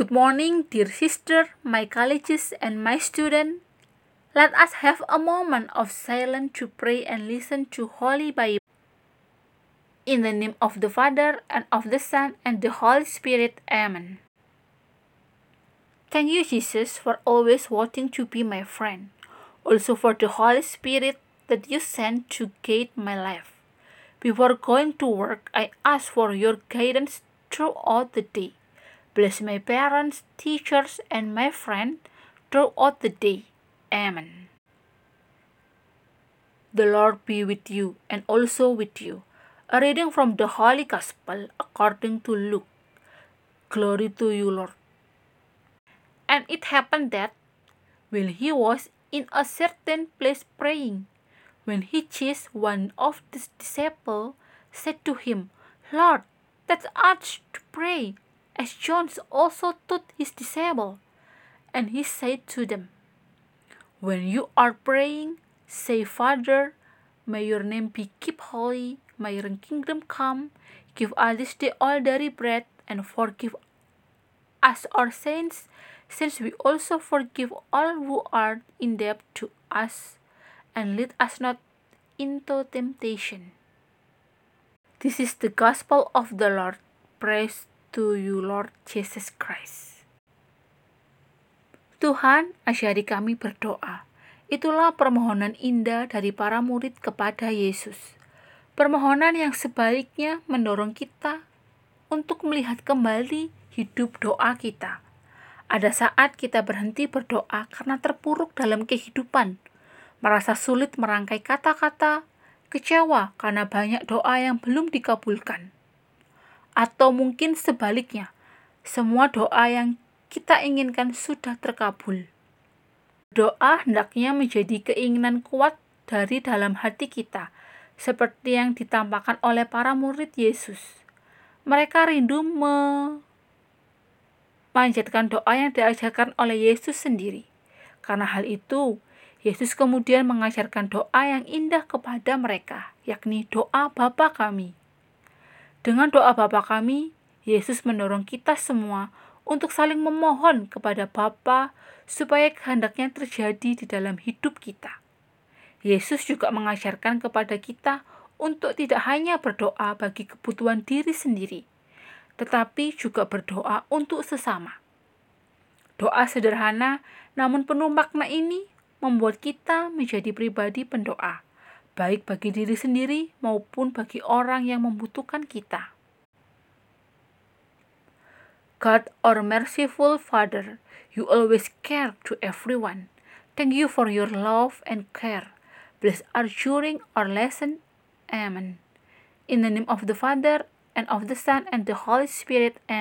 Good morning, dear sister, my colleagues, and my student. Let us have a moment of silence to pray and listen to Holy Bible. In the name of the Father, and of the Son, and the Holy Spirit. Amen. Thank you, Jesus, for always wanting to be my friend. Also for the Holy Spirit that you sent to guide my life. Before going to work, I ask for your guidance throughout the day. Bless my parents, teachers, and my friends throughout the day. Amen. The Lord be with you and also with you. A reading from the Holy Gospel according to Luke. Glory to you, Lord. And it happened that while he was in a certain place praying, when he sees one of his disciples said to him, Lord, that's us to pray, as John also taught his disciple. And he said to them, When you are praying, say, Father, may your name be kept holy, may your kingdom come, give us this day all daily bread, and forgive us our sins, since we also forgive all who are in debt to us, and lead us not into temptation. This is the gospel of the Lord. Praise to you, Lord Jesus Christ. Tuhan, asyari kami berdoa. Itulah permohonan indah dari para murid kepada Yesus. Permohonan yang sebaliknya mendorong kita untuk melihat kembali hidup doa kita. Ada saat kita berhenti berdoa karena terpuruk dalam kehidupan, merasa sulit merangkai kata-kata, kecewa karena banyak doa yang belum dikabulkan. Atau mungkin sebaliknya, semua doa yang kita inginkan sudah terkabul. Doa hendaknya menjadi keinginan kuat dari dalam hati kita, seperti yang ditampakkan oleh para murid Yesus. Mereka rindu memanjatkan doa yang diajarkan oleh Yesus sendiri. Karena hal itu, Yesus kemudian mengajarkan doa yang indah kepada mereka, yakni doa Bapa kami. Dengan doa Bapa kami, Yesus mendorong kita semua untuk saling memohon kepada Bapa supaya kehendaknya terjadi di dalam hidup kita. Yesus juga mengajarkan kepada kita untuk tidak hanya berdoa bagi kebutuhan diri sendiri, tetapi juga berdoa untuk sesama. Doa sederhana namun penuh makna ini membuat kita menjadi pribadi pendoa, baik bagi diri sendiri maupun bagi orang yang membutuhkan kita. God, our merciful Father, you always care to everyone. Thank you for your love and care. Bless us during our lesson. Amen. In the name of the Father, and of the Son, and the Holy Spirit. Amen.